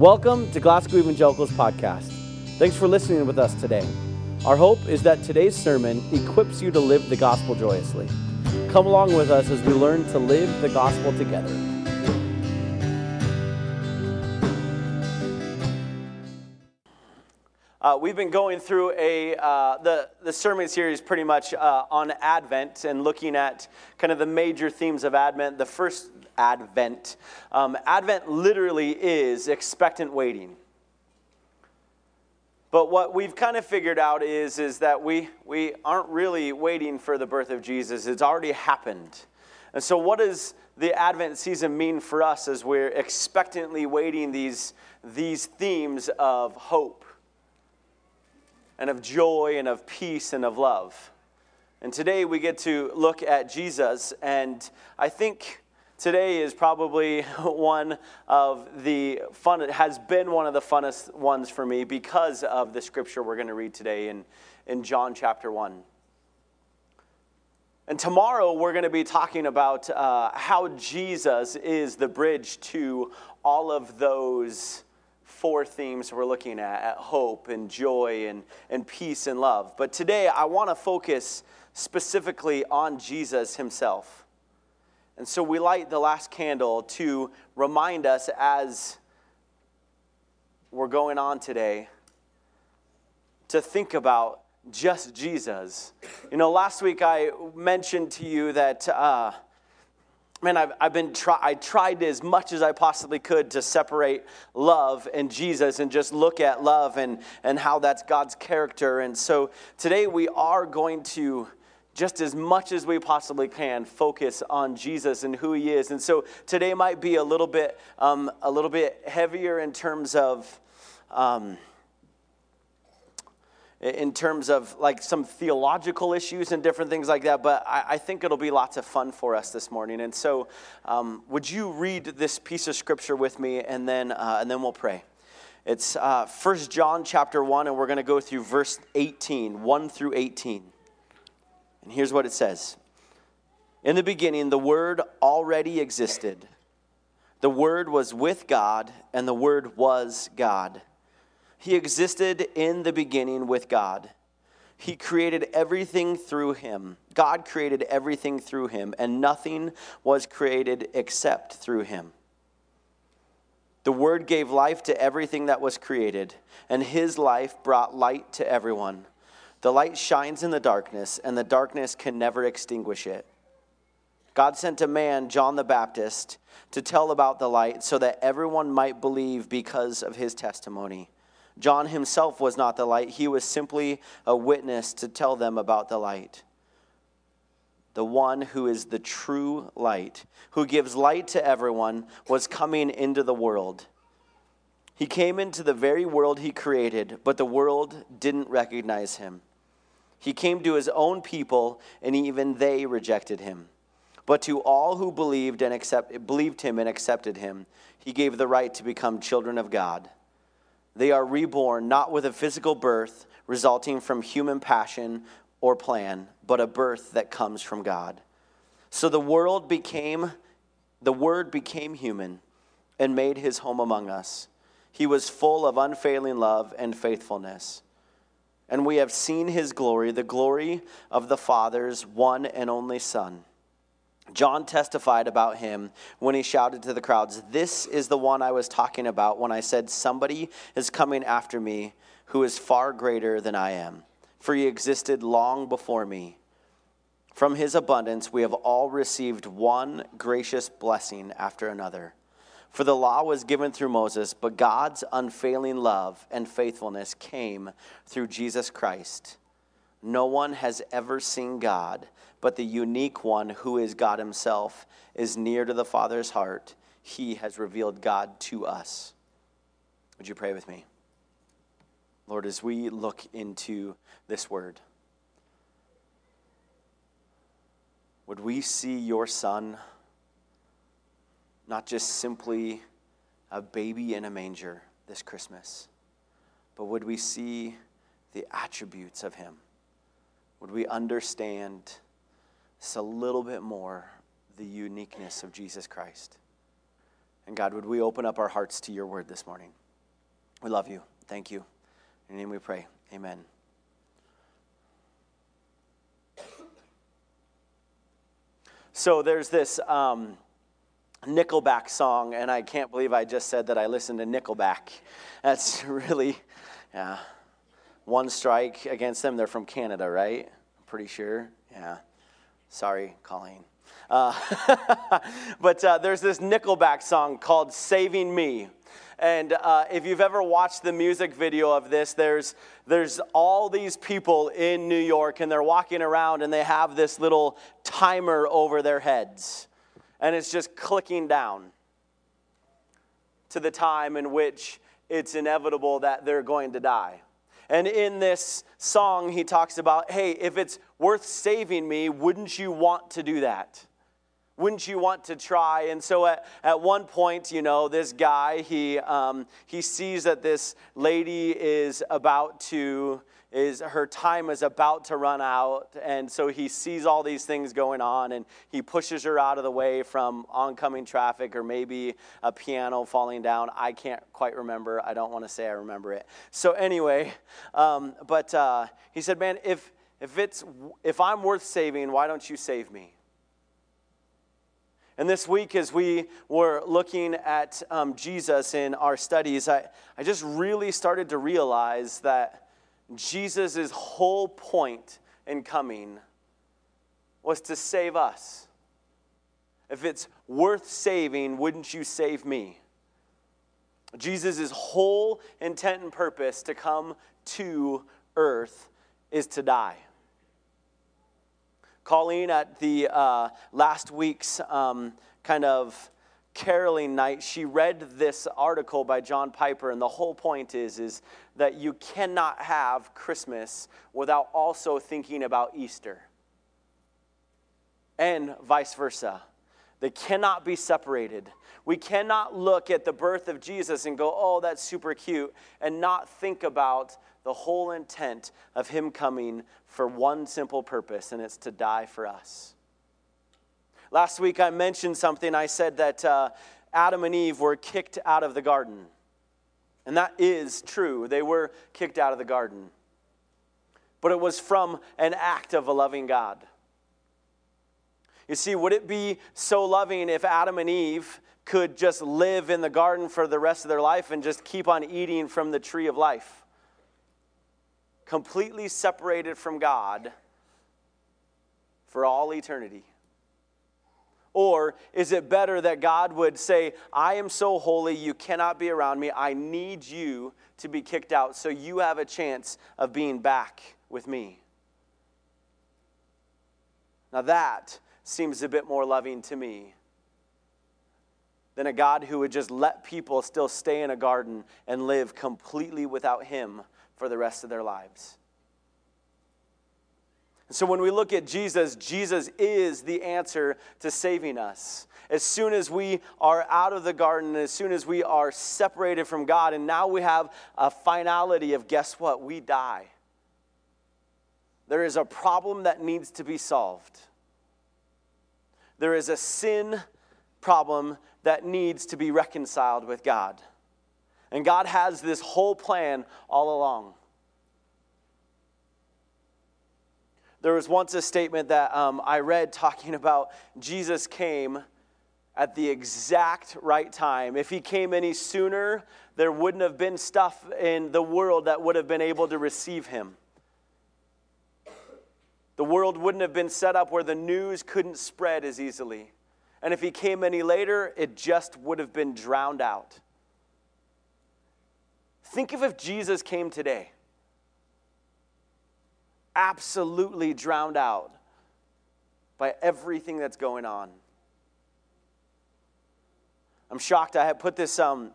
Welcome to Glasgow Evangelicals Podcast. Thanks for listening with us today. Our hope is that today's sermon equips you to live the gospel joyously. Come along with us as we learn to live the gospel together. Uh, we've been going through a uh, the the sermon series pretty much uh, on Advent and looking at kind of the major themes of Advent. The first Advent, um, Advent literally is expectant waiting. But what we've kind of figured out is is that we we aren't really waiting for the birth of Jesus. It's already happened. And so, what does the Advent season mean for us as we're expectantly waiting these these themes of hope? and of joy and of peace and of love. And today we get to look at Jesus, and I think today is probably one of the fun, has been one of the funnest ones for me because of the scripture we're going to read today in, in John chapter 1. And tomorrow we're going to be talking about uh, how Jesus is the bridge to all of those four themes we're looking at, at hope and joy and, and peace and love. But today I want to focus specifically on Jesus himself. And so we light the last candle to remind us as we're going on today to think about just Jesus. You know, last week I mentioned to you that. Uh, man, I've, I've been try, I tried as much as I possibly could to separate love and Jesus and just look at love and, and how that's God's character. And so today we are going to just as much as we possibly can focus on Jesus and who he is. And so today might be a little bit, um, a little bit heavier in terms of, um, in terms of like some theological issues and different things like that, but I, I think it'll be lots of fun for us this morning. And so, um, would you read this piece of scripture with me, and then uh, and then we'll pray. It's uh, John chapter 1, and we're going to go through verse 18, 1 through 18. And here's what it says In the beginning, the Word already existed. The Word was with God, and the Word was God. He existed in the beginning with God. He created everything through him. God created everything through him, and nothing was created except through him. The Word gave life to everything that was created, and His life brought light to everyone. The light shines in the darkness, and the darkness can never extinguish it. God sent a man, John the Baptist, to tell about the light so that everyone might believe because of his testimony. John himself was not the light, he was simply a witness to tell them about the light. The one who is the true light, who gives light to everyone, was coming into the world. He came into the very world he created, but the world didn't recognize him. He came to his own people, and even they rejected him. But to all who believed and accept, believed him and accepted him, he gave the right to become children of God. They are reborn not with a physical birth resulting from human passion or plan, but a birth that comes from God. So the world became, the Word became human and made his home among us. He was full of unfailing love and faithfulness. And we have seen his glory, the glory of the Father's one and only Son John testified about him when he shouted to the crowds, This is the one I was talking about when I said, Somebody is coming after me who is far greater than I am, for he existed long before me. From his abundance, we have all received one gracious blessing after another. For the law was given through Moses, but God's unfailing love and faithfulness came through Jesus Christ. No one has ever seen God but the unique one who is God Himself is near to the Father's heart. He has revealed God to us. Would you pray with me? Lord, as we look into this word, would we see your Son not just simply a baby in a manger this Christmas, but would we see the attributes of Him? Would we understand? just a little bit more the uniqueness of Jesus Christ. And God, would we open up our hearts to your word this morning? We love you. Thank you. In your name we pray. Amen. So there's this um, Nickelback song, and I can't believe I just said that I listened to Nickelback. That's really, yeah, one strike against them. They're from Canada, right? I'm pretty sure. Yeah. Sorry, Colleen. Uh, but uh, there's this Nickelback song called Saving Me. And uh, if you've ever watched the music video of this, there's, there's all these people in New York, and they're walking around, and they have this little timer over their heads. And it's just clicking down to the time in which it's inevitable that they're going to die. And in this song, he talks about hey, if it's worth saving me, wouldn't you want to do that? wouldn't you want to try? And so at, at one point, you know, this guy, he, um, he sees that this lady is about to, is her time is about to run out. And so he sees all these things going on and he pushes her out of the way from oncoming traffic or maybe a piano falling down. I can't quite remember. I don't want to say I remember it. So anyway, um, but uh, he said, man, if, if, it's, if I'm worth saving, why don't you save me? And this week, as we were looking at um, Jesus in our studies, I, I just really started to realize that Jesus' whole point in coming was to save us. If it's worth saving, wouldn't you save me? Jesus' whole intent and purpose to come to earth is to die. Colleen, at the uh, last week's um, kind of caroling night, she read this article by John Piper, and the whole point is, is that you cannot have Christmas without also thinking about Easter, and vice versa. They cannot be separated. We cannot look at the birth of Jesus and go, oh, that's super cute, and not think about the whole intent of Him coming for one simple purpose, and it's to die for us. Last week I mentioned something. I said that uh, Adam and Eve were kicked out of the garden. And that is true. They were kicked out of the garden. But it was from an act of a loving God. You see, would it be so loving if Adam and Eve could just live in the garden for the rest of their life and just keep on eating from the tree of life? completely separated from God for all eternity? Or is it better that God would say, I am so holy, you cannot be around me. I need you to be kicked out so you have a chance of being back with me? Now that seems a bit more loving to me than a God who would just let people still stay in a garden and live completely without Him for the rest of their lives. So when we look at Jesus, Jesus is the answer to saving us. As soon as we are out of the garden, as soon as we are separated from God, and now we have a finality of guess what? We die. There is a problem that needs to be solved. There is a sin problem that needs to be reconciled with God. And God has this whole plan all along. There was once a statement that um, I read talking about Jesus came at the exact right time. If he came any sooner, there wouldn't have been stuff in the world that would have been able to receive him. The world wouldn't have been set up where the news couldn't spread as easily. And if he came any later, it just would have been drowned out. Think of if Jesus came today. Absolutely drowned out by everything that's going on. I'm shocked. I put this, um,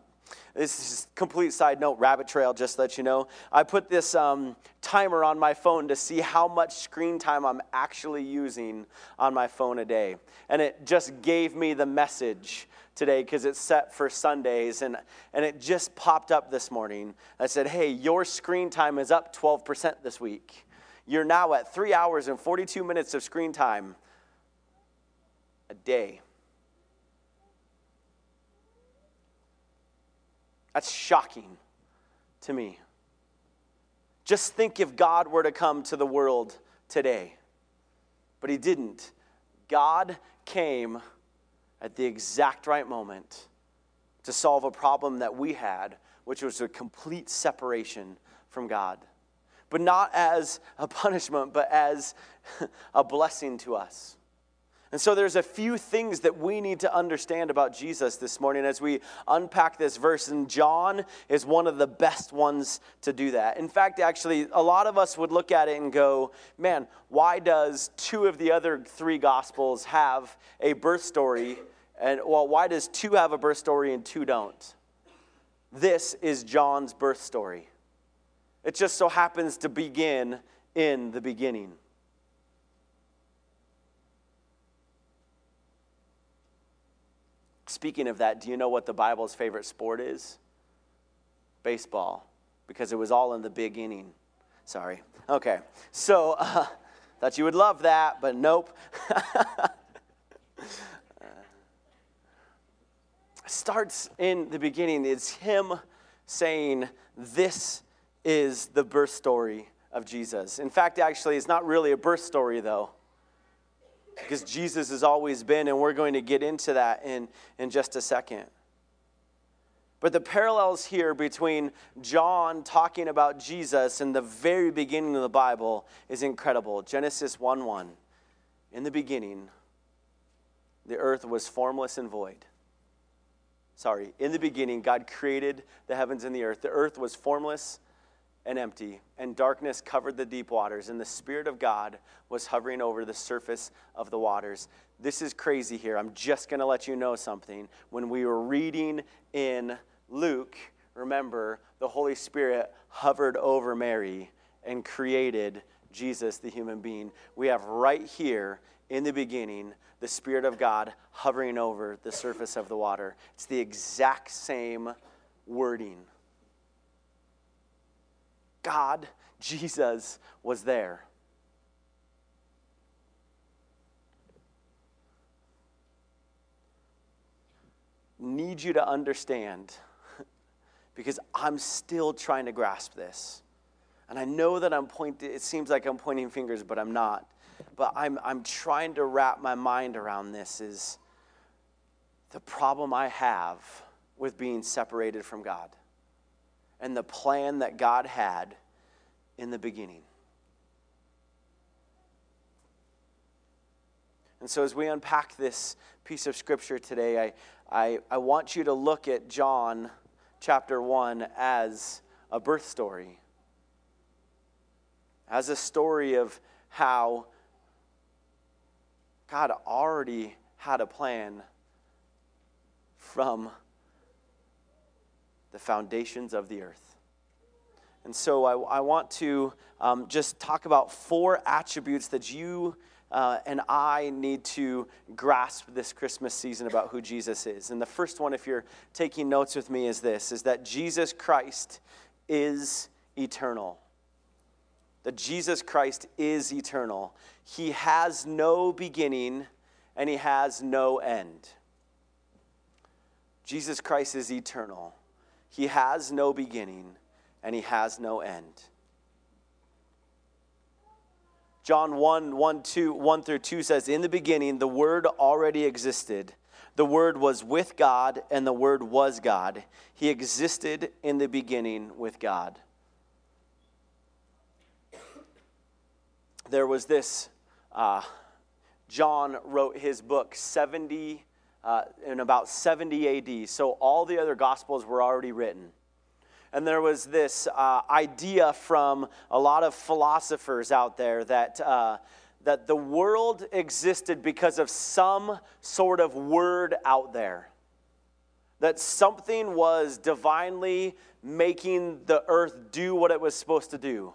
this is complete side note, rabbit trail, just to let you know. I put this um, timer on my phone to see how much screen time I'm actually using on my phone a day. And it just gave me the message today because it's set for Sundays. And, and it just popped up this morning. I said, hey, your screen time is up 12% this week. You're now at three hours and 42 minutes of screen time a day. That's shocking. to me. Just think if God were to come to the world today. But he didn't. God came at the exact right moment to solve a problem that we had, which was a complete separation from God. But not as a punishment, but as a blessing to us. And so there's a few things that we need to understand about Jesus this morning as we unpack this verse. And John is one of the best ones to do that. In fact, actually, a lot of us would look at it and go, man, why does two of the other three gospels have a birth story? And well, why does two have a birth story and two don't? This is John's birth story. It just so happens to begin in the beginning. Speaking of that, do you know what the Bible's favorite sport is? Baseball, because it was all in the beginning. Sorry. Okay. So, uh, thought you would love that, but nope. starts in the beginning. It's him saying, This is the birth story of Jesus. In fact, actually, it's not really a birth story, though because Jesus has always been, and we're going to get into that in, in just a second. But the parallels here between John talking about Jesus and the very beginning of the Bible is incredible. Genesis 1 1. In the beginning, the earth was formless and void. Sorry, in the beginning, God created the heavens and the earth. The earth was formless and empty, and darkness covered the deep waters, and the Spirit of God was hovering over the surface of the waters. This is crazy here. I'm just going to let you know something. When we were reading in Luke, remember, the Holy Spirit hovered over Mary and created Jesus, the human being. We have right here in the beginning the Spirit of God hovering over the surface of the water. It's the exact same wording. God, Jesus, was there. Need you to understand because I'm still trying to grasp this. And I know that I'm pointing, it seems like I'm pointing fingers, but I'm not. But I'm, I'm trying to wrap my mind around this is the problem I have with being separated from God and the plan that God had in the beginning. And so, as we unpack this piece of scripture today, I, I, I want you to look at John chapter 1 as a birth story, as a story of how God already had a plan from the foundations of the earth. And so I, I want to um, just talk about four attributes that you uh, and I need to grasp this Christmas season about who Jesus is. And the first one, if you're taking notes with me, is this is that Jesus Christ is eternal. That Jesus Christ is eternal. He has no beginning and he has no end. Jesus Christ is eternal. He has no beginning and he has no end. John 1 1, 2, 1 through 2 says, In the beginning, the Word already existed. The Word was with God, and the Word was God. He existed in the beginning with God. There was this, uh, John wrote his book 70 uh, in about 70 AD. So all the other gospels were already written. And there was this uh, idea from a lot of philosophers out there that, uh, that the world existed because of some sort of word out there. That something was divinely making the earth do what it was supposed to do.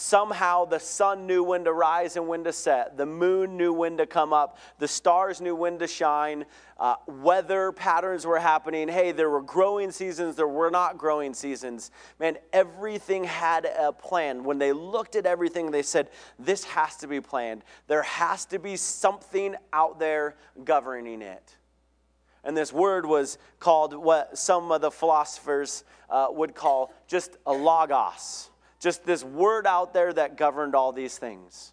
Somehow the sun knew when to rise and when to set. The moon knew when to come up. The stars knew when to shine. Uh, weather patterns were happening. Hey, there were growing seasons, there were not growing seasons. Man, everything had a plan. When they looked at everything, they said, This has to be planned. There has to be something out there governing it. And this word was called what some of the philosophers uh, would call just a logos, just this word out there that governed all these things.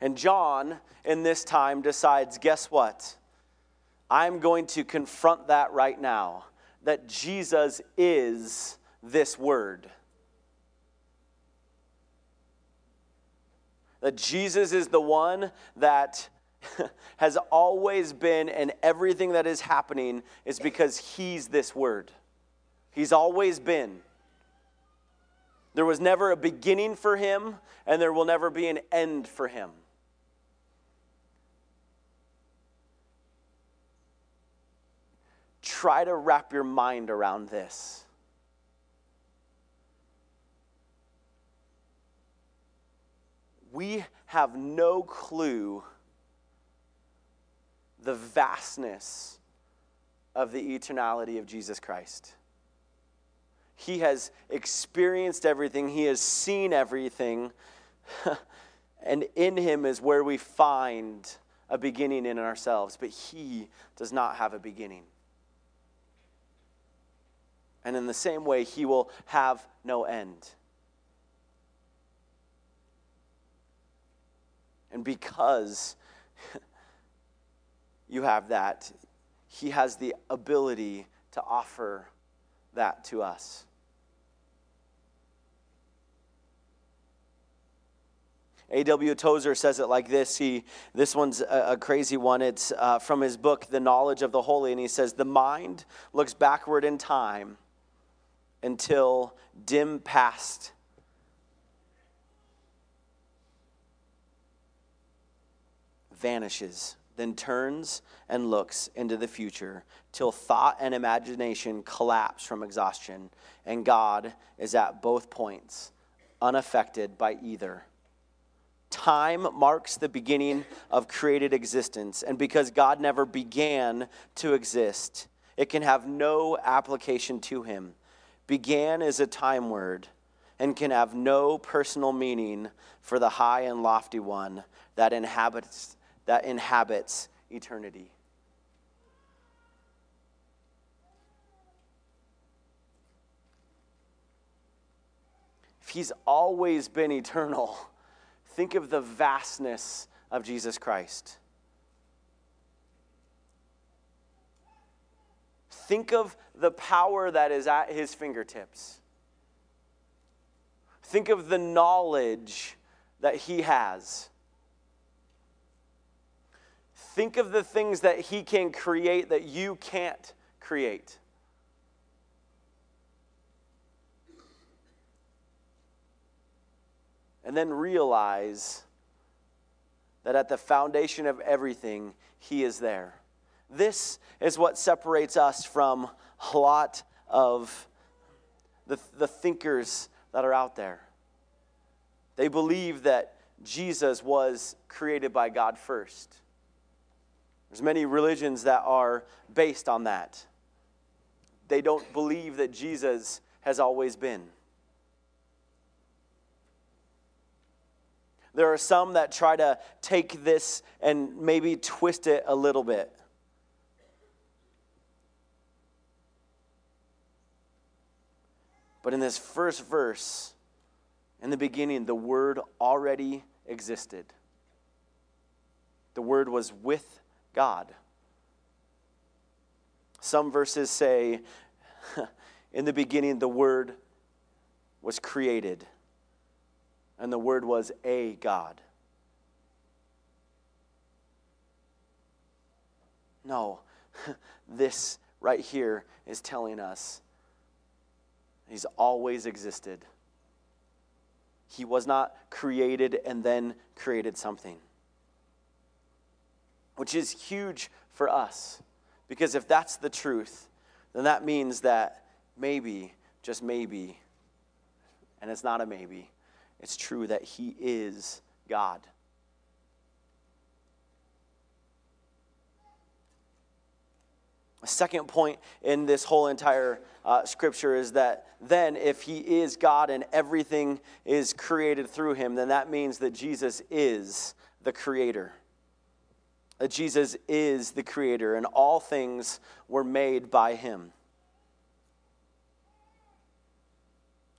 And John, in this time, decides guess what? I'm going to confront that right now that Jesus is this word. That Jesus is the one that has always been, and everything that is happening is because he's this word. He's always been. There was never a beginning for him, and there will never be an end for him. Try to wrap your mind around this. We have no clue the vastness of the eternality of Jesus Christ. He has experienced everything, He has seen everything, and in Him is where we find a beginning in ourselves, but He does not have a beginning. And in the same way, he will have no end. And because you have that, he has the ability to offer that to us. A.W. Tozer says it like this. He, this one's a, a crazy one. It's uh, from his book, The Knowledge of the Holy. And he says, The mind looks backward in time until dim past vanishes, then turns and looks into the future till thought and imagination collapse from exhaustion, and God is at both points, unaffected by either. Time marks the beginning of created existence, and because God never began to exist, it can have no application to him began is a time word and can have no personal meaning for the high and lofty one that inhabits, that inhabits eternity. If he's always been eternal, think of the vastness of Jesus Christ. Think of the power that is at his fingertips. Think of the knowledge that he has. Think of the things that he can create that you can't create. And then realize that at the foundation of everything, he is there. This is what separates us from a lot of the, the thinkers that are out there. They believe that Jesus was created by God first. There's many religions that are based on that. They don't believe that Jesus has always been. There are some that try to take this and maybe twist it a little bit. But in this first verse, in the beginning, the Word already existed. The Word was with God. Some verses say, in the beginning, the Word was created, and the Word was a God. No, this right here is telling us He's always existed. He was not created and then created something, which is huge for us. Because if that's the truth, then that means that maybe, just maybe, and it's not a maybe, it's true that He is God. A second point in this whole entire uh, scripture is that then, if he is God and everything is created through him, then that means that Jesus is the creator. that Jesus is the creator and all things were made by him.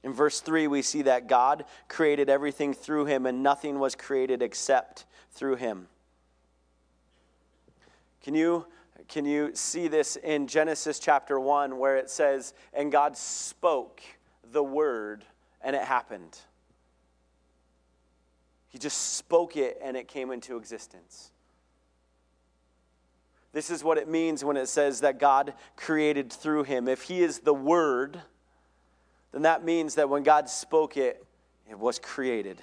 In verse 3, we see that God created everything through him and nothing was created except through him. Can you, can you see this in Genesis chapter 1 where it says, And God spoke the word and it happened? He just spoke it and it came into existence. This is what it means when it says that God created through him. If he is the Word, then that means that when God spoke it, it was created.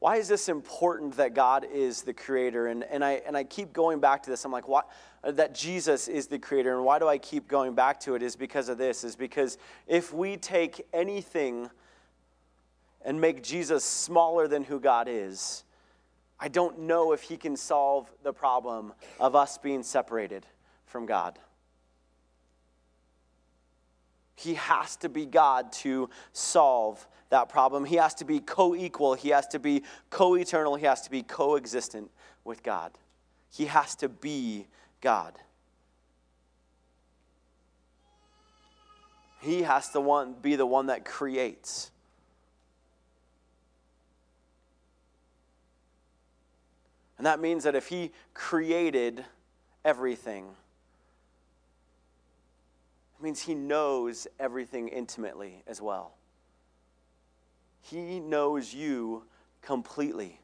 Why is this important that God is the creator? And, and, I, and I keep going back to this. I'm like, why, that Jesus is the creator. And why do I keep going back to it? Is because of this. Is because if we take anything and make Jesus smaller than who God is, I don't know if he can solve the problem of us being separated from God. He has to be God to solve that problem. He has to be co equal. He has to be co eternal. He has to be coexistent with God. He has to be God. He has to be the one that creates. And that means that if He created everything, means He knows everything intimately as well. He knows you completely.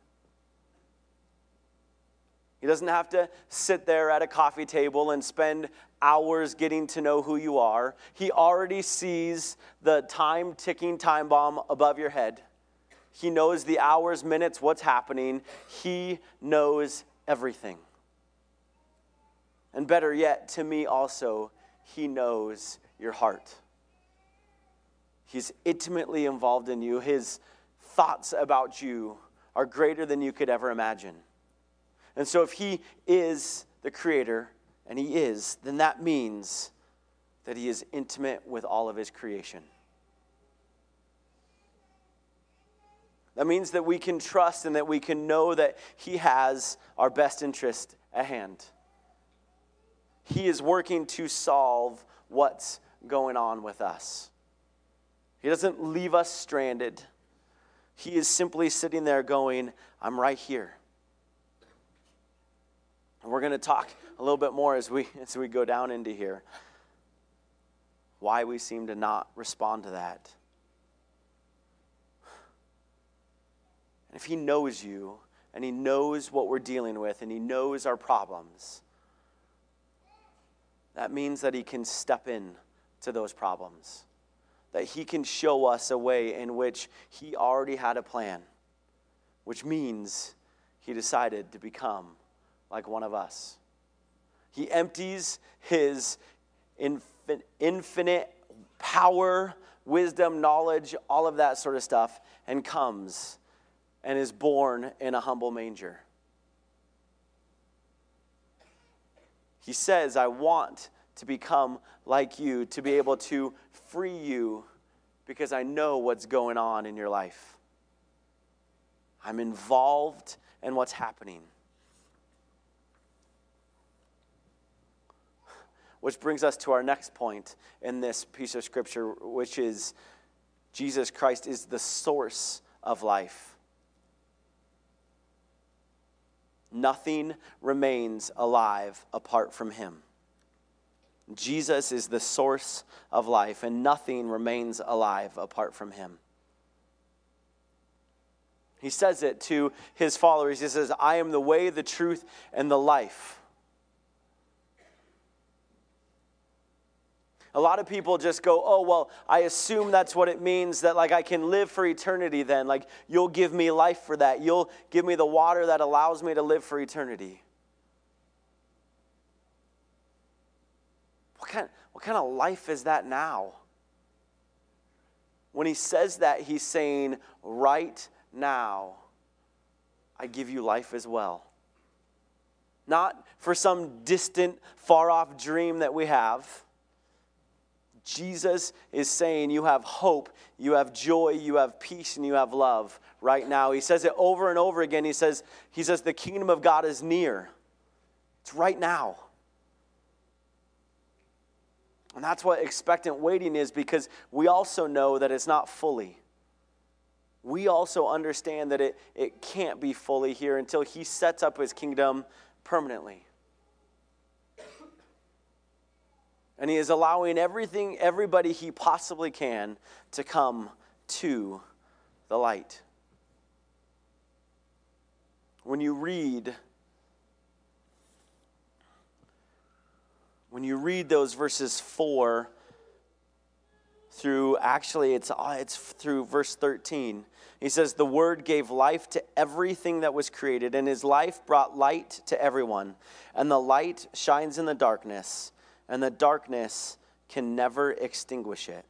He doesn't have to sit there at a coffee table and spend hours getting to know who you are. He already sees the time ticking time bomb above your head. He knows the hours, minutes, what's happening. He knows everything. And better yet, to me also, He knows your heart. He's intimately involved in you. His thoughts about you are greater than you could ever imagine. And so, if He is the Creator, and He is, then that means that He is intimate with all of His creation. That means that we can trust and that we can know that He has our best interest at hand. He is working to solve what's going on with us. He doesn't leave us stranded. He is simply sitting there going, I'm right here. And we're going to talk a little bit more as we, as we go down into here. Why we seem to not respond to that. And if He knows you and He knows what we're dealing with and He knows our problems, that means that He can step in to those problems. That He can show us a way in which He already had a plan, which means He decided to become like one of us. He empties His infinite power, wisdom, knowledge, all of that sort of stuff, and comes and is born in a humble manger. He says, I want to become like you, to be able to free you because I know what's going on in your life. I'm involved in what's happening. Which brings us to our next point in this piece of scripture, which is Jesus Christ is the source of life. Nothing remains alive apart from him. Jesus is the source of life, and nothing remains alive apart from him. He says it to his followers. He says, I am the way, the truth, and the life. A lot of people just go, oh, well, I assume that's what it means that, like, I can live for eternity then. Like, you'll give me life for that. You'll give me the water that allows me to live for eternity. What kind, what kind of life is that now? When he says that, he's saying, right now, I give you life as well. Not for some distant, far off dream that we have Jesus is saying you have hope, you have joy, you have peace, and you have love right now. He says it over and over again. He says, he says the kingdom of God is near. It's right now. And that's what expectant waiting is because we also know that it's not fully. We also understand that it, it can't be fully here until he sets up his kingdom permanently. And he is allowing everything, everybody he possibly can to come to the light. When you read, when you read those verses 4 through, actually, it's, uh, it's through verse 13. He says, The Word gave life to everything that was created, and His life brought light to everyone. And the light shines in the darkness and the darkness can never extinguish it.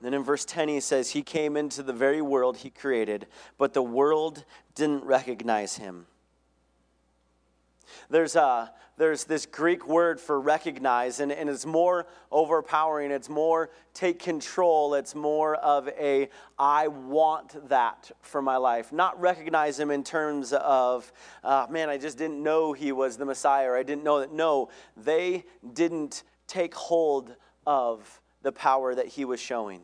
Then in verse 10, he says, He came into the very world he created, but the world didn't recognize him. There's, a, there's this Greek word for recognize, and, and it's more overpowering. It's more take control. It's more of a I want that for my life. Not recognize him in terms of, uh, man, I just didn't know he was the Messiah, or I didn't know that. No, they didn't take hold of the power that he was showing.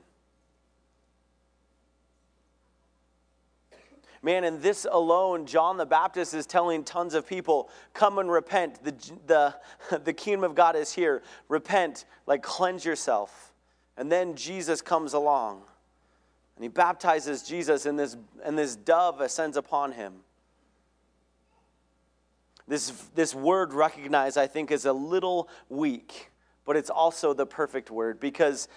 Man, in this alone, John the Baptist is telling tons of people, come and repent. The, the, the kingdom of God is here. Repent, like cleanse yourself. And then Jesus comes along and he baptizes Jesus, and this, and this dove ascends upon him. This, this word recognize, I think, is a little weak, but it's also the perfect word because,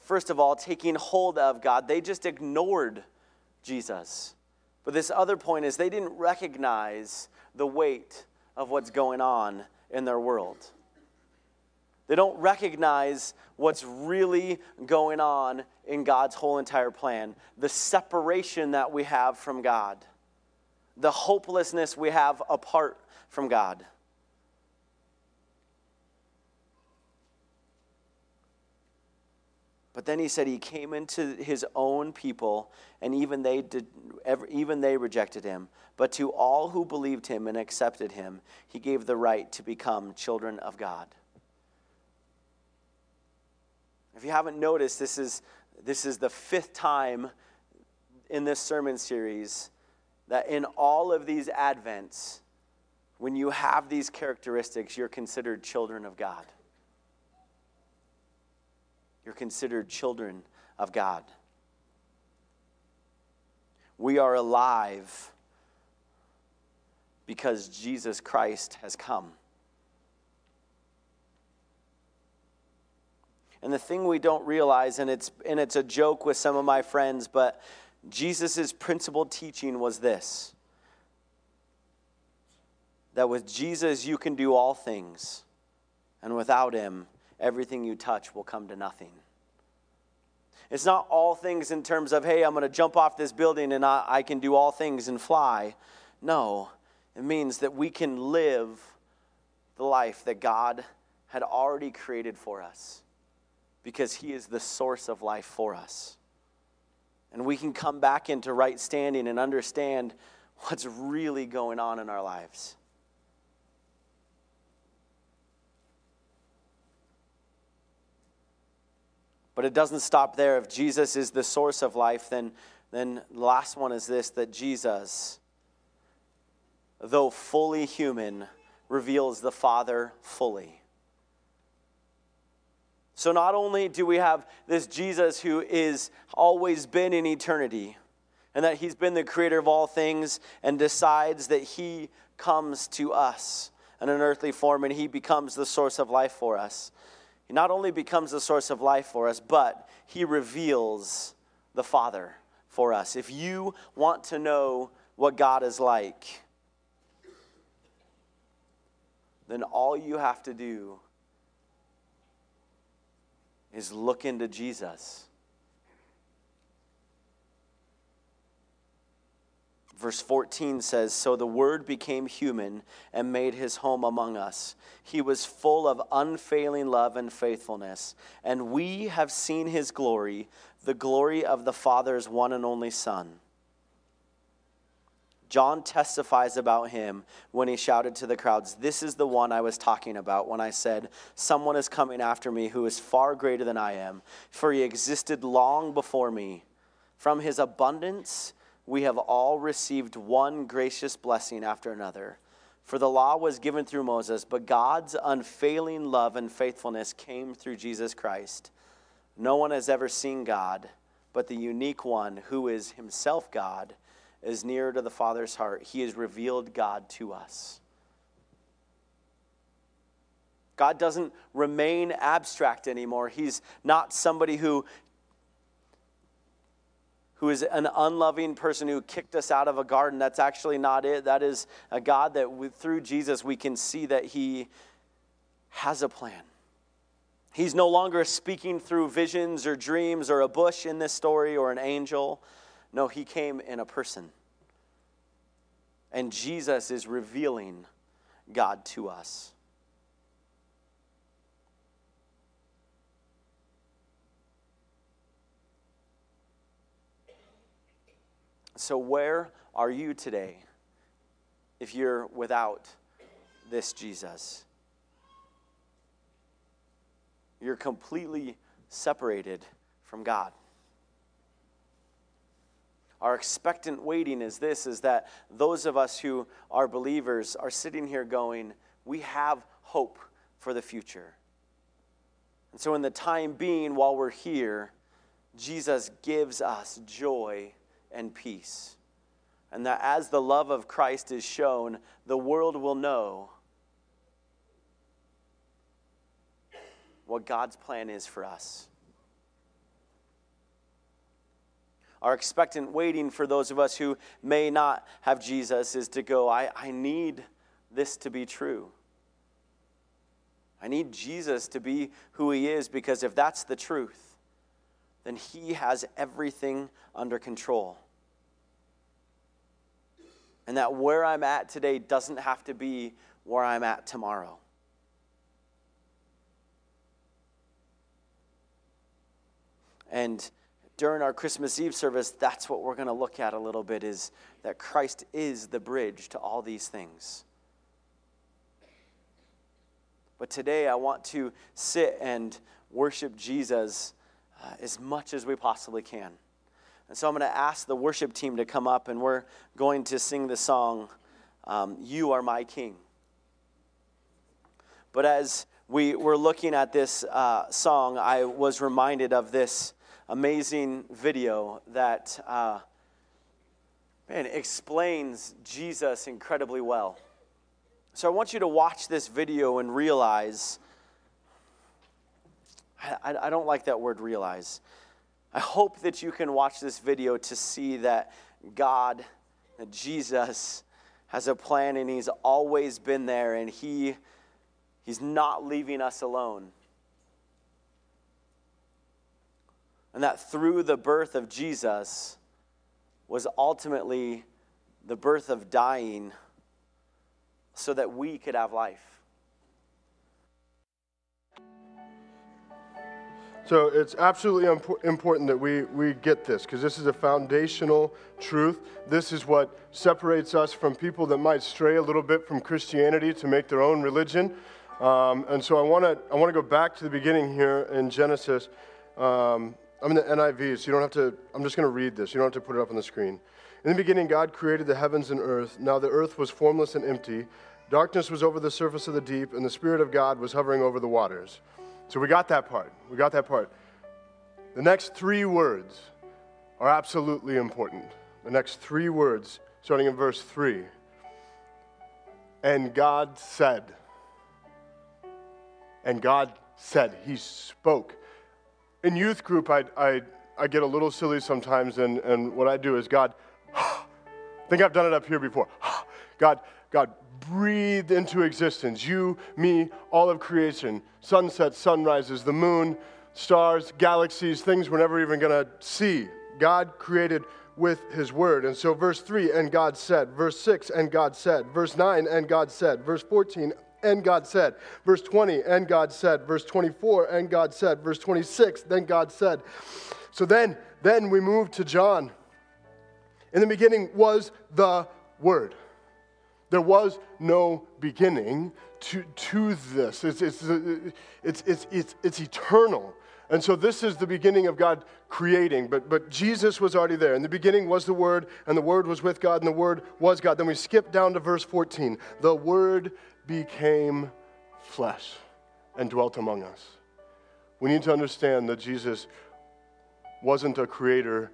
first of all, taking hold of God, they just ignored Jesus. But this other point is they didn't recognize the weight of what's going on in their world. They don't recognize what's really going on in God's whole entire plan, the separation that we have from God, the hopelessness we have apart from God. But then he said he came into his own people, and even they, did, even they rejected him. But to all who believed him and accepted him, he gave the right to become children of God. If you haven't noticed, this is, this is the fifth time in this sermon series that in all of these Advents, when you have these characteristics, you're considered children of God. You're considered children of God. We are alive because Jesus Christ has come. And the thing we don't realize, and it's, and it's a joke with some of my friends, but Jesus' principal teaching was this that with Jesus you can do all things, and without him everything you touch will come to nothing. It's not all things in terms of, hey, I'm going to jump off this building and I, I can do all things and fly. No, it means that we can live the life that God had already created for us because He is the source of life for us. And we can come back into right standing and understand what's really going on in our lives. But it doesn't stop there. If Jesus is the source of life, then, then the last one is this that Jesus, though fully human, reveals the Father fully. So not only do we have this Jesus who is always been in eternity, and that he's been the creator of all things and decides that he comes to us in an earthly form and he becomes the source of life for us. He not only becomes the source of life for us, but he reveals the Father for us. If you want to know what God is like, then all you have to do is look into Jesus. Verse 14 says So the Word became human and made his home among us. He was full of unfailing love and faithfulness, and we have seen his glory, the glory of the Father's one and only Son. John testifies about him when he shouted to the crowds, This is the one I was talking about when I said, Someone is coming after me who is far greater than I am, for he existed long before me. From his abundance, we have all received one gracious blessing after another. For the law was given through Moses, but God's unfailing love and faithfulness came through Jesus Christ. No one has ever seen God, but the unique one who is himself God is nearer to the Father's heart. He has revealed God to us. God doesn't remain abstract anymore. He's not somebody who, who is an unloving person who kicked us out of a garden. That's actually not it. That is a God that we, through Jesus we can see that He has a plan. He's no longer speaking through visions or dreams or a bush in this story or an angel. No, he came in a person. And Jesus is revealing God to us. So, where are you today if you're without this Jesus? You're completely separated from God. Our expectant waiting is this is that those of us who are believers are sitting here going, we have hope for the future. And so, in the time being, while we're here, Jesus gives us joy and peace. And that as the love of Christ is shown, the world will know what God's plan is for us. Our expectant waiting for those of us who may not have Jesus is to go, I, I need this to be true. I need Jesus to be who he is because if that's the truth, then he has everything under control. And that where I'm at today doesn't have to be where I'm at tomorrow. And during our Christmas Eve service, that's what we're going to look at a little bit is that Christ is the bridge to all these things. But today I want to sit and worship Jesus uh, as much as we possibly can. And so I'm going to ask the worship team to come up and we're going to sing the song, um, You Are My King. But as we were looking at this uh, song, I was reminded of this amazing video that uh, man, explains Jesus incredibly well. So I want you to watch this video and realize I, I don't like that word realize. I hope that you can watch this video to see that God, that Jesus, has a plan and He's always been there and He, He's not leaving us alone. And that through the birth of Jesus was ultimately the birth of dying so that we could have life. So it's absolutely important that we, we get this because this is a foundational truth. This is what separates us from people that might stray a little bit from Christianity to make their own religion. Um, and so I want to I wanna go back to the beginning here in Genesis. Um, I'm in the NIV, so you don't have to, I'm just going to read this. You don't have to put it up on the screen. In the beginning, God created the heavens and earth. Now the earth was formless and empty. Darkness was over the surface of the deep, and the Spirit of God was hovering over the waters. So we got that part. We got that part. The next three words are absolutely important. The next three words, starting in verse 3. And God said. And God said. He spoke in youth group, I, I, I get a little silly sometimes, and, and what I do is, God, I think I've done it up here before. God, God, breathe into existence. You, me, all of creation, sunsets, sunrises, the moon, stars, galaxies, things we're never even going to see. God created with his word. And so, verse 3, and God said. Verse 6, and God said. Verse 9, and God said. Verse 14, and God said. Verse 20, and God said. Verse 24, and God said. Verse 26, then God said. So then, then we move to John. In the beginning was the Word. There was no beginning to, to this. It's, it's, it's, it's, it's, it's eternal. And so this is the beginning of God creating, but, but Jesus was already there. In the beginning was the Word, and the Word was with God, and the Word was God. Then we skip down to verse 14. The Word became flesh and dwelt among us. We need to understand that Jesus wasn't a creator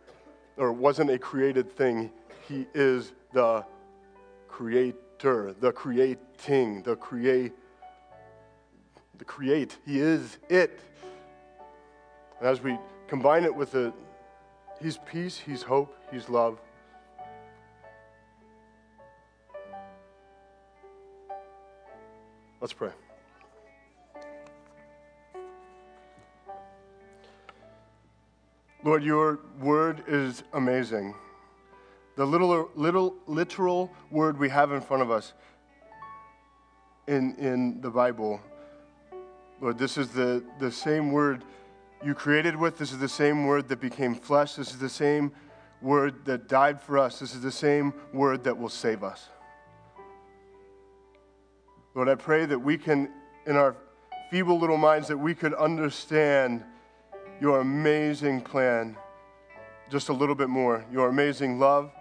or wasn't a created thing. He is the creator, the creating, the create, the create. He is it. And as we combine it with the He's peace, He's hope, He's love. Let's pray. Lord, your word is amazing. The little, little literal word we have in front of us in, in the Bible, Lord, this is the, the same word you created with. This is the same word that became flesh. This is the same word that died for us. This is the same word that will save us. Lord, I pray that we can, in our feeble little minds, that we could understand your amazing plan just a little bit more, your amazing love,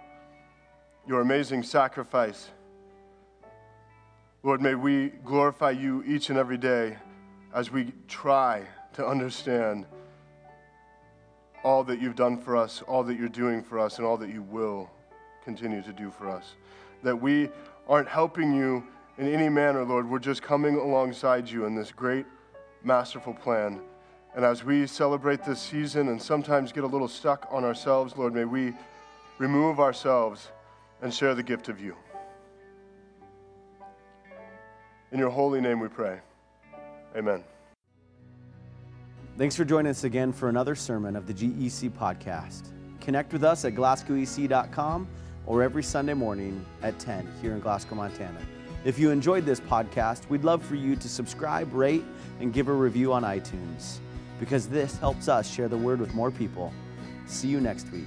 your amazing sacrifice. Lord, may we glorify you each and every day as we try to understand all that you've done for us, all that you're doing for us, and all that you will continue to do for us. That we aren't helping you in any manner, Lord. We're just coming alongside you in this great, masterful plan. And as we celebrate this season and sometimes get a little stuck on ourselves, Lord, may we remove ourselves and share the gift of you. In your holy name we pray. Amen. Thanks for joining us again for another sermon of the GEC podcast. Connect with us at glasgowec.com or every Sunday morning at 10 here in Glasgow, Montana. If you enjoyed this podcast, we'd love for you to subscribe, rate, and give a review on iTunes because this helps us share the word with more people. See you next week.